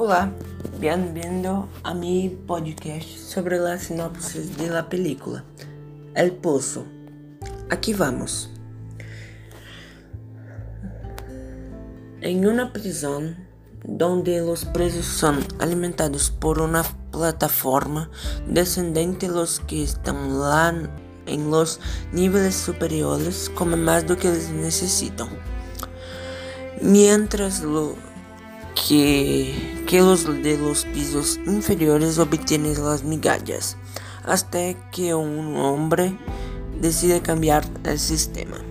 Olá, bem-vindo a mi podcast sobre la sinopsis de la película El Pozo. Aquí vamos. En una prisión donde los presos son alimentados por una plataforma descendente, los que están lá en los niveles superiores comen más do que necesitan. Mientras lo que, que los de los pisos inferiores obtienen las migallas, hasta que un hombre decide cambiar el sistema.